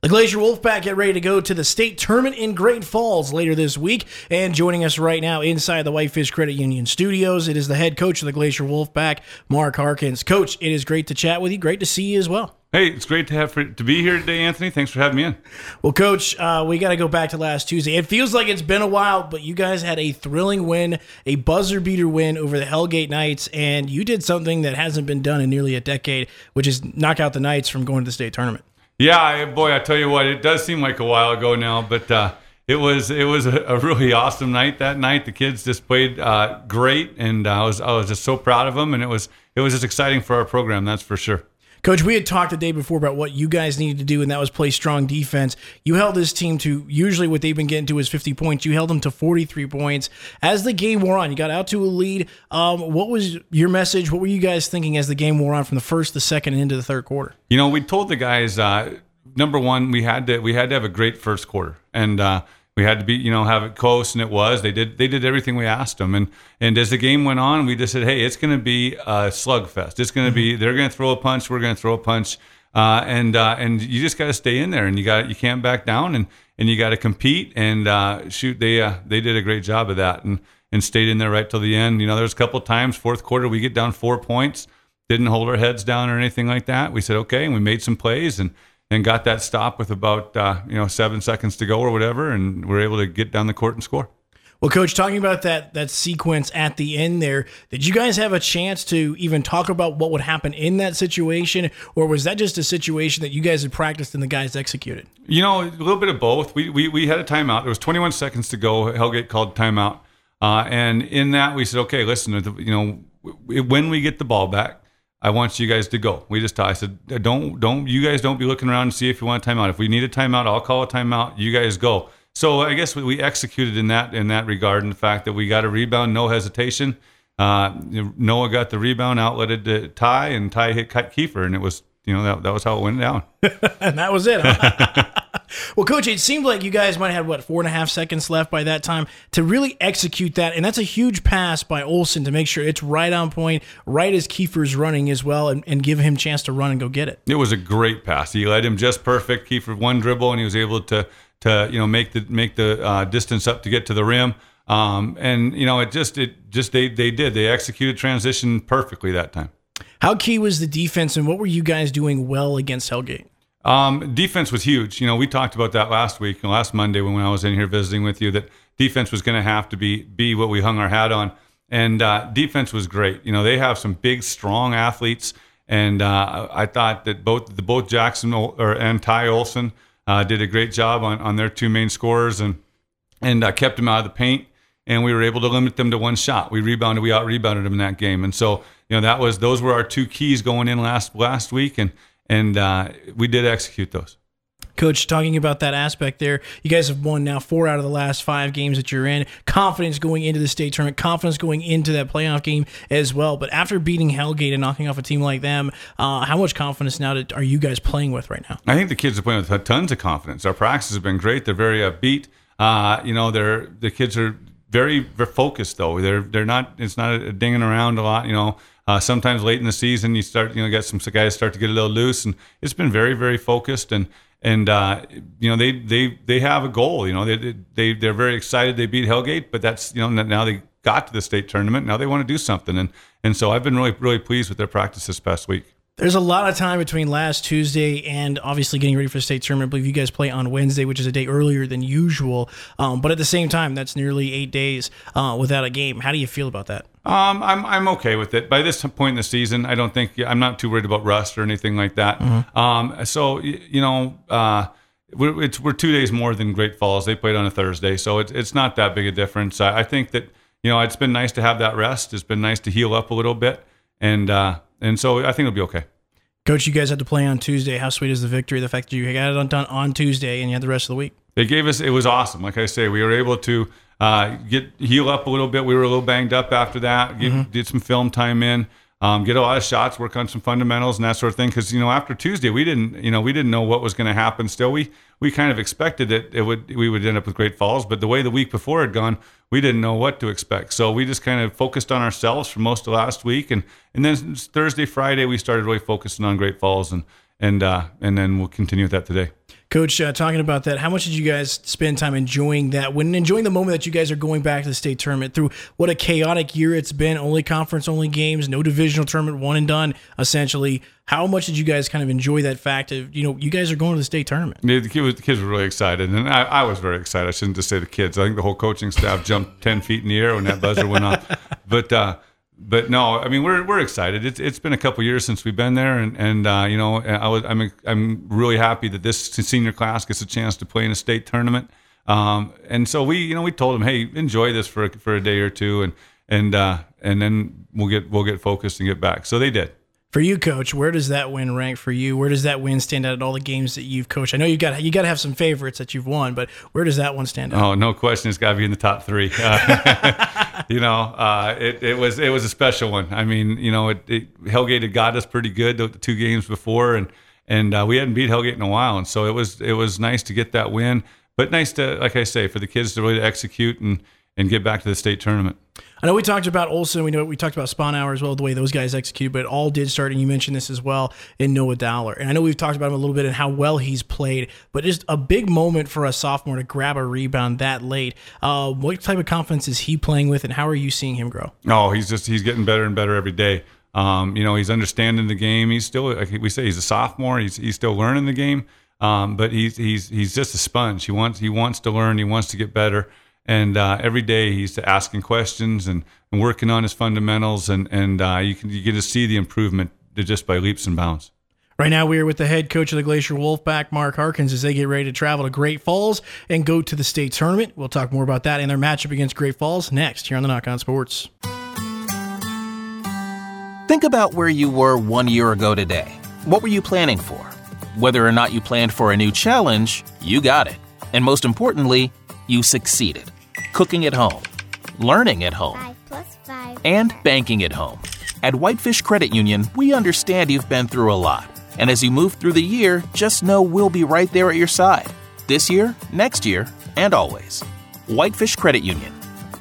The Glacier Wolfpack get ready to go to the state tournament in Great Falls later this week. And joining us right now inside the Whitefish Credit Union studios, it is the head coach of the Glacier Wolfpack, Mark Harkins. Coach, it is great to chat with you. Great to see you as well. Hey, it's great to have for, to be here today, Anthony. Thanks for having me in. Well, Coach, uh, we got to go back to last Tuesday. It feels like it's been a while, but you guys had a thrilling win, a buzzer beater win over the Hellgate Knights, and you did something that hasn't been done in nearly a decade, which is knock out the Knights from going to the state tournament. Yeah, boy, I tell you what, it does seem like a while ago now, but uh, it was it was a, a, really awesome night that night. The kids just played uh, great, and I was I was just so proud of them, and it was it was just exciting for our program, that's for sure. Coach, we had talked the day before about what you guys needed to do, and that was play strong defense. You held this team to usually what they've been getting to is 50 points. You held them to 43 points. As the game wore on, you got out to a lead. Um, what was your message? What were you guys thinking as the game wore on from the first, the second, and into the third quarter? You know, we told the guys uh, number one, we had to we had to have a great first quarter, and uh, we had to be you know have it close and it was. They did they did everything we asked them and and as the game went on we just said hey it's going to be a slugfest. It's going to be they're going to throw a punch we're going to throw a punch. Uh, and uh, and you just got to stay in there and you got you can't back down and and you got to compete and uh, shoot they uh, they did a great job of that and and stayed in there right till the end. You know there's a couple times fourth quarter we get down four points didn't hold our heads down or anything like that. We said okay and we made some plays and and got that stop with about uh, you know seven seconds to go or whatever, and we're able to get down the court and score. Well, coach, talking about that that sequence at the end there, did you guys have a chance to even talk about what would happen in that situation, or was that just a situation that you guys had practiced and the guys executed? You know, a little bit of both. We we, we had a timeout. There was 21 seconds to go. Hellgate called timeout, uh, and in that we said, okay, listen, you know, when we get the ball back, I want you guys to go. We just talked. I said, don't, don't, you guys don't be looking around and see if you want a timeout. If we need a timeout, I'll call a timeout. You guys go. So I guess we executed in that in that regard, in the fact that we got a rebound, no hesitation. Uh, Noah got the rebound, outletted to Ty, and Ty hit Kiefer, and it was you know that that was how it went down. and that was it. Huh? well, coach, it seemed like you guys might have what four and a half seconds left by that time to really execute that, and that's a huge pass by Olson to make sure it's right on point, right as Kiefer's running as well, and, and give him chance to run and go get it. It was a great pass. He led him just perfect. Kiefer one dribble, and he was able to to you know make the make the uh, distance up to get to the rim. Um, and you know it just it just they they did they executed transition perfectly that time. How key was the defense, and what were you guys doing well against Hellgate? Um, defense was huge. You know, we talked about that last week, last Monday when I was in here visiting with you. That defense was going to have to be be what we hung our hat on, and uh, defense was great. You know, they have some big, strong athletes, and uh, I thought that both the both Jackson or and Ty Olson uh, did a great job on, on their two main scorers and and uh, kept them out of the paint. And we were able to limit them to one shot. We rebounded, we out rebounded them in that game, and so you know that was those were our two keys going in last last week, and and uh, we did execute those. Coach, talking about that aspect there, you guys have won now four out of the last five games that you're in. Confidence going into the state tournament, confidence going into that playoff game as well. But after beating Hellgate and knocking off a team like them, uh, how much confidence now are you guys playing with right now? I think the kids are playing with tons of confidence. Our practice has been great. They're very upbeat. Uh, you know, they're the kids are very, very focused though. They're they're not. It's not a dinging around a lot. You know. Uh, sometimes late in the season, you start, you know, get some guys start to get a little loose, and it's been very, very focused. And and uh, you know, they they they have a goal. You know, they they they're very excited they beat Hellgate, but that's you know now they got to the state tournament. Now they want to do something, and and so I've been really really pleased with their practice this past week. There's a lot of time between last Tuesday and obviously getting ready for the state tournament. I believe you guys play on Wednesday, which is a day earlier than usual. Um, but at the same time, that's nearly eight days uh, without a game. How do you feel about that? Um, I'm I'm okay with it. By this point in the season, I don't think I'm not too worried about rust or anything like that. Mm-hmm. Um, so you know, uh, we're, it's we're two days more than Great Falls. They played on a Thursday, so it's it's not that big a difference. I, I think that you know it's been nice to have that rest. It's been nice to heal up a little bit, and uh, and so I think it'll be okay. Coach, you guys had to play on Tuesday. How sweet is the victory? The fact that you got it done on Tuesday and you had the rest of the week. They gave us. It was awesome. Like I say, we were able to uh, get heal up a little bit. We were a little banged up after that. Get, mm-hmm. Did some film time in um, get a lot of shots, work on some fundamentals and that sort of thing. Because you know, after Tuesday, we didn't, you know, we didn't know what was going to happen. Still, we we kind of expected that it would we would end up with Great Falls, but the way the week before had gone, we didn't know what to expect. So we just kind of focused on ourselves for most of last week, and and then Thursday, Friday, we started really focusing on Great Falls, and and uh, and then we'll continue with that today. Coach, uh, talking about that, how much did you guys spend time enjoying that? When enjoying the moment that you guys are going back to the state tournament through what a chaotic year it's been, only conference, only games, no divisional tournament, one and done, essentially. How much did you guys kind of enjoy that fact of you know you guys are going to the state tournament? Yeah, the, kids, the kids were really excited, and I, I, was very excited. I shouldn't just say the kids. I think the whole coaching staff jumped ten feet in the air when that buzzer went off. But uh, but no, I mean we're we're excited. It's it's been a couple years since we've been there, and and uh, you know I was I'm I'm really happy that this senior class gets a chance to play in a state tournament. Um, and so we you know we told them, hey, enjoy this for for a day or two, and and uh, and then we'll get we'll get focused and get back. So they did. For you, coach, where does that win rank for you? Where does that win stand out at all the games that you've coached? I know you got you got to have some favorites that you've won, but where does that one stand out? Oh, no question, it's got to be in the top three. Uh, you know, uh, it, it was it was a special one. I mean, you know, it, it, Hellgate had got us pretty good the, the two games before, and and uh, we hadn't beat Hellgate in a while, and so it was it was nice to get that win, but nice to, like I say, for the kids to really execute and and get back to the state tournament. I know we talked about Olson. We know we talked about Sponhour as well, the way those guys execute, but all did start, and you mentioned this as well in Noah Dowler. And I know we've talked about him a little bit and how well he's played, but just a big moment for a sophomore to grab a rebound that late. Uh, what type of confidence is he playing with, and how are you seeing him grow? Oh, he's just he's getting better and better every day. Um, you know, he's understanding the game. He's still, like we say, he's a sophomore. He's he's still learning the game, um, but he's he's he's just a sponge. He wants he wants to learn. He wants to get better and uh, every day he's asking questions and, and, working on his fundamentals, and and uh, you can you get to see the improvement just by leaps and bounds. Right now, we are with the head coach of the Glacier Wolfpack, Mark Harkins, as they get ready to travel to Great Falls and go to the state tournament. We'll talk more about that and their matchup against Great Falls next here on the Nach On Sports. Think about where you were one year ago today. What were you planning for? Whether or not you planned for a new challenge, you got it. And most importantly, you succeeded cooking at home, learning at home, and banking at home. At Whitefish Credit Union, we understand you've been through a lot. And as you move through the year, just know we'll be right there at your side. This year, next year, and always. Whitefish Credit Union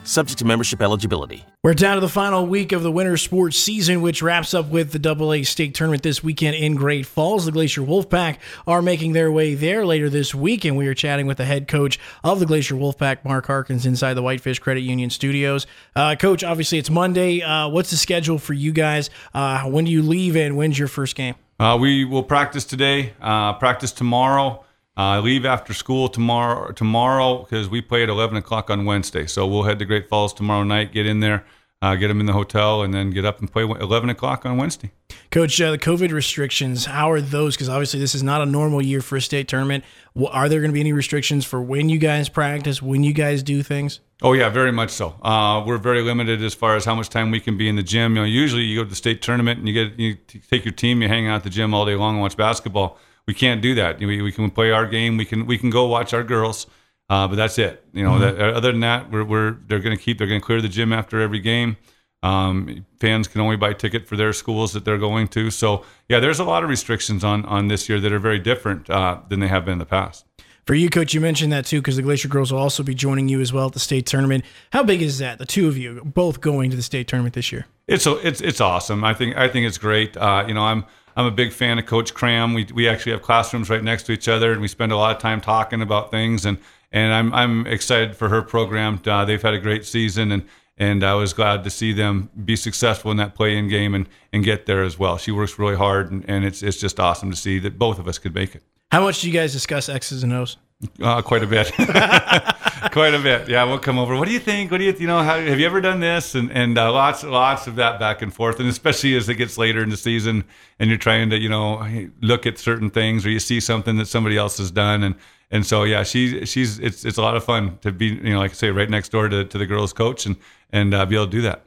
subject to membership eligibility. We're down to the final week of the winter sports season, which wraps up with the Double A State Tournament this weekend in Great Falls. The Glacier Wolfpack are making their way there later this week, and we are chatting with the head coach of the Glacier Wolfpack, Mark Harkins, inside the Whitefish Credit Union studios. Uh, coach, obviously it's Monday. Uh, what's the schedule for you guys? Uh, when do you leave, and when's your first game? Uh, we will practice today, uh, practice tomorrow. I uh, leave after school tomorrow tomorrow because we play at 11 o'clock on Wednesday. So we'll head to Great Falls tomorrow night, get in there, uh, get them in the hotel, and then get up and play 11 o'clock on Wednesday. Coach, uh, the COVID restrictions, how are those? Because obviously this is not a normal year for a state tournament. Are there going to be any restrictions for when you guys practice, when you guys do things? Oh yeah, very much so. Uh, we're very limited as far as how much time we can be in the gym. You know, usually you go to the state tournament and you get you take your team, you hang out at the gym all day long and watch basketball we can't do that. We, we can play our game. We can we can go watch our girls, uh, but that's it. You know, mm-hmm. that, other than that, we're, we're they're going to keep they're going to clear the gym after every game. Um, fans can only buy ticket for their schools that they're going to. So yeah, there's a lot of restrictions on on this year that are very different uh, than they have been in the past. For you, coach, you mentioned that too because the Glacier girls will also be joining you as well at the state tournament. How big is that? The two of you both going to the state tournament this year. It's it's it's awesome. I think I think it's great. Uh, you know, I'm I'm a big fan of Coach Cram. We, we actually have classrooms right next to each other, and we spend a lot of time talking about things. And and I'm I'm excited for her program. Uh, they've had a great season, and and I was glad to see them be successful in that play-in game and and get there as well. She works really hard, and, and it's it's just awesome to see that both of us could make it. How much do you guys discuss X's and O's? Uh, quite a bit, quite a bit. Yeah, we'll come over. What do you think? What do you, you know? How, have you ever done this? And and uh, lots, lots of that back and forth. And especially as it gets later in the season, and you're trying to, you know, look at certain things, or you see something that somebody else has done, and and so yeah, she's she's it's it's a lot of fun to be, you know, like I say, right next door to, to the girls' coach, and and uh, be able to do that.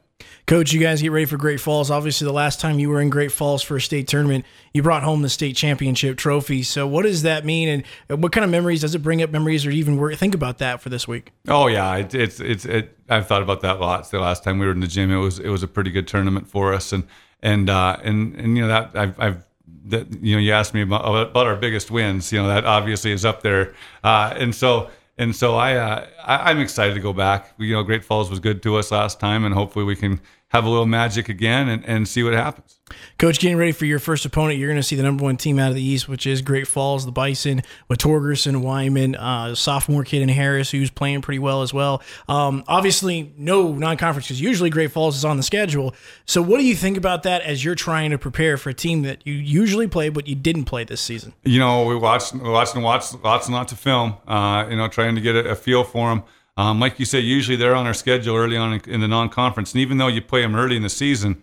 Coach, you guys get ready for Great Falls. Obviously, the last time you were in Great Falls for a state tournament, you brought home the state championship trophy. So, what does that mean, and what kind of memories does it bring up? Memories, or even think about that for this week? Oh yeah, it, it's it's it, I've thought about that a lot. The last time we were in the gym, it was it was a pretty good tournament for us, and and uh, and and you know that I've, I've that you know you asked me about, about our biggest wins. You know that obviously is up there, uh, and so and so I, uh, I am excited to go back. You know, Great Falls was good to us last time, and hopefully we can have a little magic again and, and see what happens. Coach, getting ready for your first opponent, you're going to see the number one team out of the East, which is Great Falls, the Bison, with Torgerson, Wyman, uh, sophomore kid in Harris, who's playing pretty well as well. Um, obviously, no non conference because usually Great Falls is on the schedule. So, what do you think about that as you're trying to prepare for a team that you usually play but you didn't play this season? You know, we watched, watched and watched lots and lots of film, uh, you know, trying to get a, a feel for them. Um, like you said, usually they're on our schedule early on in the non-conference, and even though you play them early in the season,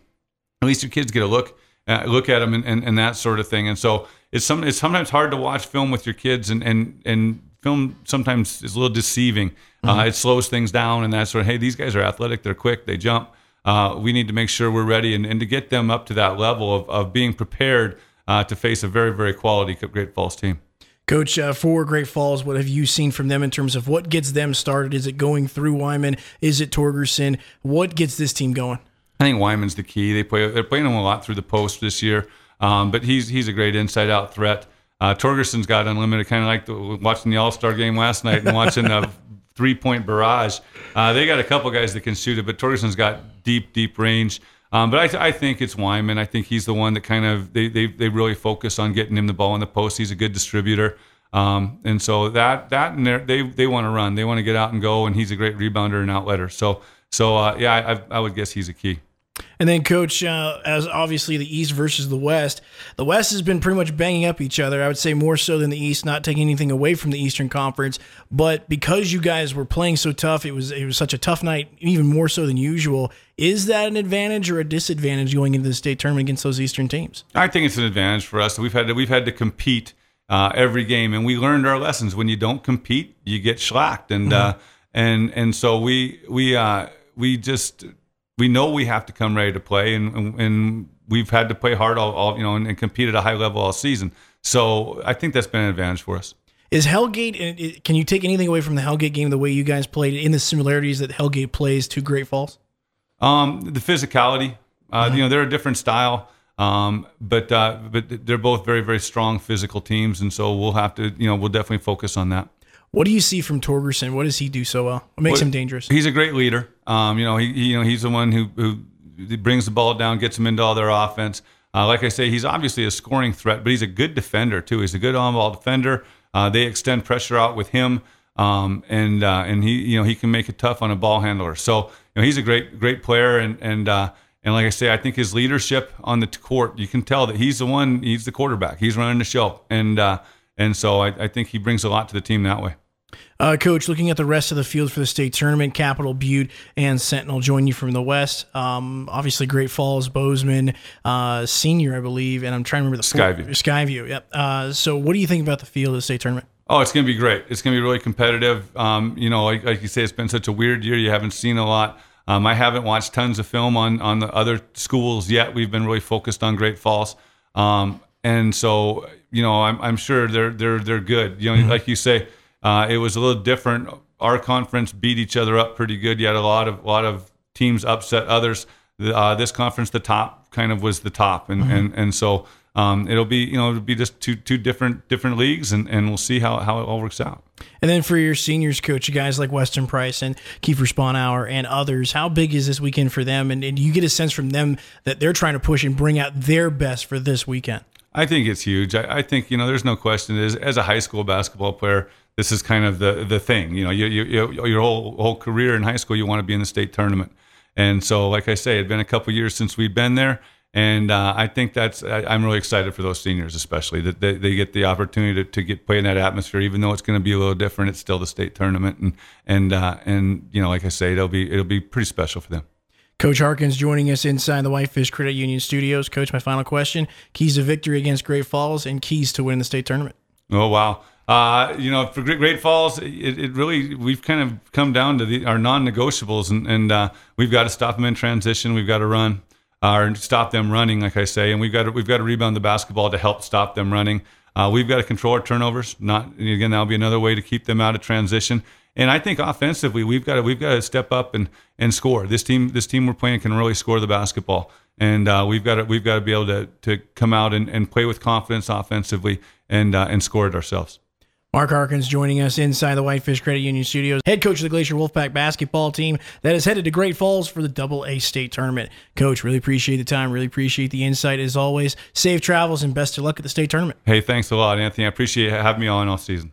at least your kids get a look uh, look at them and, and, and, that sort of thing. And so it's some it's sometimes hard to watch film with your kids, and and and film sometimes is a little deceiving. Uh, mm-hmm. Uh, it slows things down and that sort of. Hey, these guys are athletic, they're quick, they jump. Uh, we need to make sure we're ready and, and to get them up to that level of, of being prepared uh, to face a very very quality Great Falls team. Coach, uh, for Great Falls, what have you seen from them in terms of what gets them started? Is it going through Wyman? Is it Torgerson? What gets this team going? I think Wyman's the key. They play. They're playing him a lot through the post this year, um, but he's he's a great inside out threat. Uh, Torgerson's got unlimited, kind of like the, watching the All Star game last night and watching the three point barrage. Uh, they got a couple guys that can shoot it, but Torgerson's got deep deep range. Um, but I, I, think it's Wyman. I think he's the one that kind of they, they they really focus on getting him the ball in the post. He's a good distributor, um, and so that that and they they want to run. They want to get out and go, and he's a great rebounder and outletter. So so uh, yeah, I, I would guess he's a key. And then, coach, uh, as obviously the East versus the West, the West has been pretty much banging up each other. I would say more so than the East, not taking anything away from the Eastern Conference, but because you guys were playing so tough, it was it was such a tough night, even more so than usual. Is that an advantage or a disadvantage going into the state tournament against those Eastern teams? I think it's an advantage for us. We've had to, we've had to compete uh, every game, and we learned our lessons. When you don't compete, you get slacked, and mm-hmm. uh, and and so we we uh, we just we know we have to come ready to play, and and we've had to play hard all, all you know and, and, compete at a high level all season. So I think that's been an advantage for us. Is Hellgate? Can you take anything away from the Hellgate game the way you guys played in the similarities that Hellgate plays to Great Falls? Um, the physicality. Uh, mm-hmm. You know, they're a different style. Um, but uh, but they're both very very strong physical teams, and so we'll have to you know we'll definitely focus on that. What do you see from Torgerson? What does he do so well? What makes well, him dangerous? He's a great leader. Um, you know, he, he, you know he's the one who who brings the ball down, gets them into all their offense. Uh, like I say, he's obviously a scoring threat, but he's a good defender too. He's a good on-ball defender. Uh, they extend pressure out with him, um, and uh, and he you know he can make it tough on a ball handler. So you know he's a great great player, and and uh, and like I say, I think his leadership on the court, you can tell that he's the one. He's the quarterback. He's running the show, and uh, and so I, I think he brings a lot to the team that way. Uh, Coach, looking at the rest of the field for the state tournament, Capital Butte and Sentinel join you from the west. Um, obviously, Great Falls, Bozeman, uh, senior, I believe, and I'm trying to remember the Skyview. Four, Skyview, yep. Uh, so, what do you think about the field of the state tournament? Oh, it's going to be great. It's going to be really competitive. Um, you know, like, like, you say, it's been such a weird year. You haven't seen a lot. Um, I haven't watched tons of film on on the other schools yet. We've been really focused on Great Falls, um, and so you know, I'm, I'm sure they're they're they're good. You know, mm-hmm. like you say uh, it was a little different. Our conference beat each other up pretty good. You had a lot of a lot of teams upset others. Uh, this conference, the top kind of was the top, and mm-hmm. and and so um, it'll be you know it'll be just two two different different leagues, and, and we'll see how how it all works out. And then for your seniors coach, you guys like Weston Price and Kiefer Sponhour and others, how big is this weekend for them? And, and you get a sense from them that they're trying to push and bring out their best for this weekend. I think it's huge. I, I think you know there's no question. As, as a high school basketball player, this is kind of the the thing. You know, you, you, your whole whole career in high school, you want to be in the state tournament. And so, like I say, it's been a couple years since we've been there, and uh, I think that's I, am really excited for those seniors, especially that they, they get the opportunity to, to get play in that atmosphere. Even though it's going to be a little different, it's still the state tournament, and and uh, and you know, like I say, it'll be it'll be pretty special for them. Coach Harkins joining us inside the Whitefish Credit Union studios. Coach, my final question: keys to victory against Great Falls and keys to win the state tournament. Oh wow! Uh, you know, for Great Falls, it, it, really we've kind of come down to the, our non-negotiables, and, and uh, we've got to stop them in transition. We've got to run uh, or stop them running, like I say, and we've got to, we've got to rebound the basketball to help stop them running. Uh, we've got to control our turnovers. Not again, that'll be another way to keep them out of transition. And I think offensively, we've got to we've got to step up and and score. This team this team we're playing can really score the basketball, and uh, we've got to we've got to be able to to come out and, and play with confidence offensively and uh, and score it ourselves. Mark Harkins joining us inside the Whitefish Credit Union Studios, head coach of the Glacier Wolfpack basketball team that is headed to Great Falls for the Double A State Tournament. Coach, really appreciate the time, really appreciate the insight as always. Safe travels and best of luck at the state tournament. Hey, thanks a lot, Anthony. I appreciate having me on all season.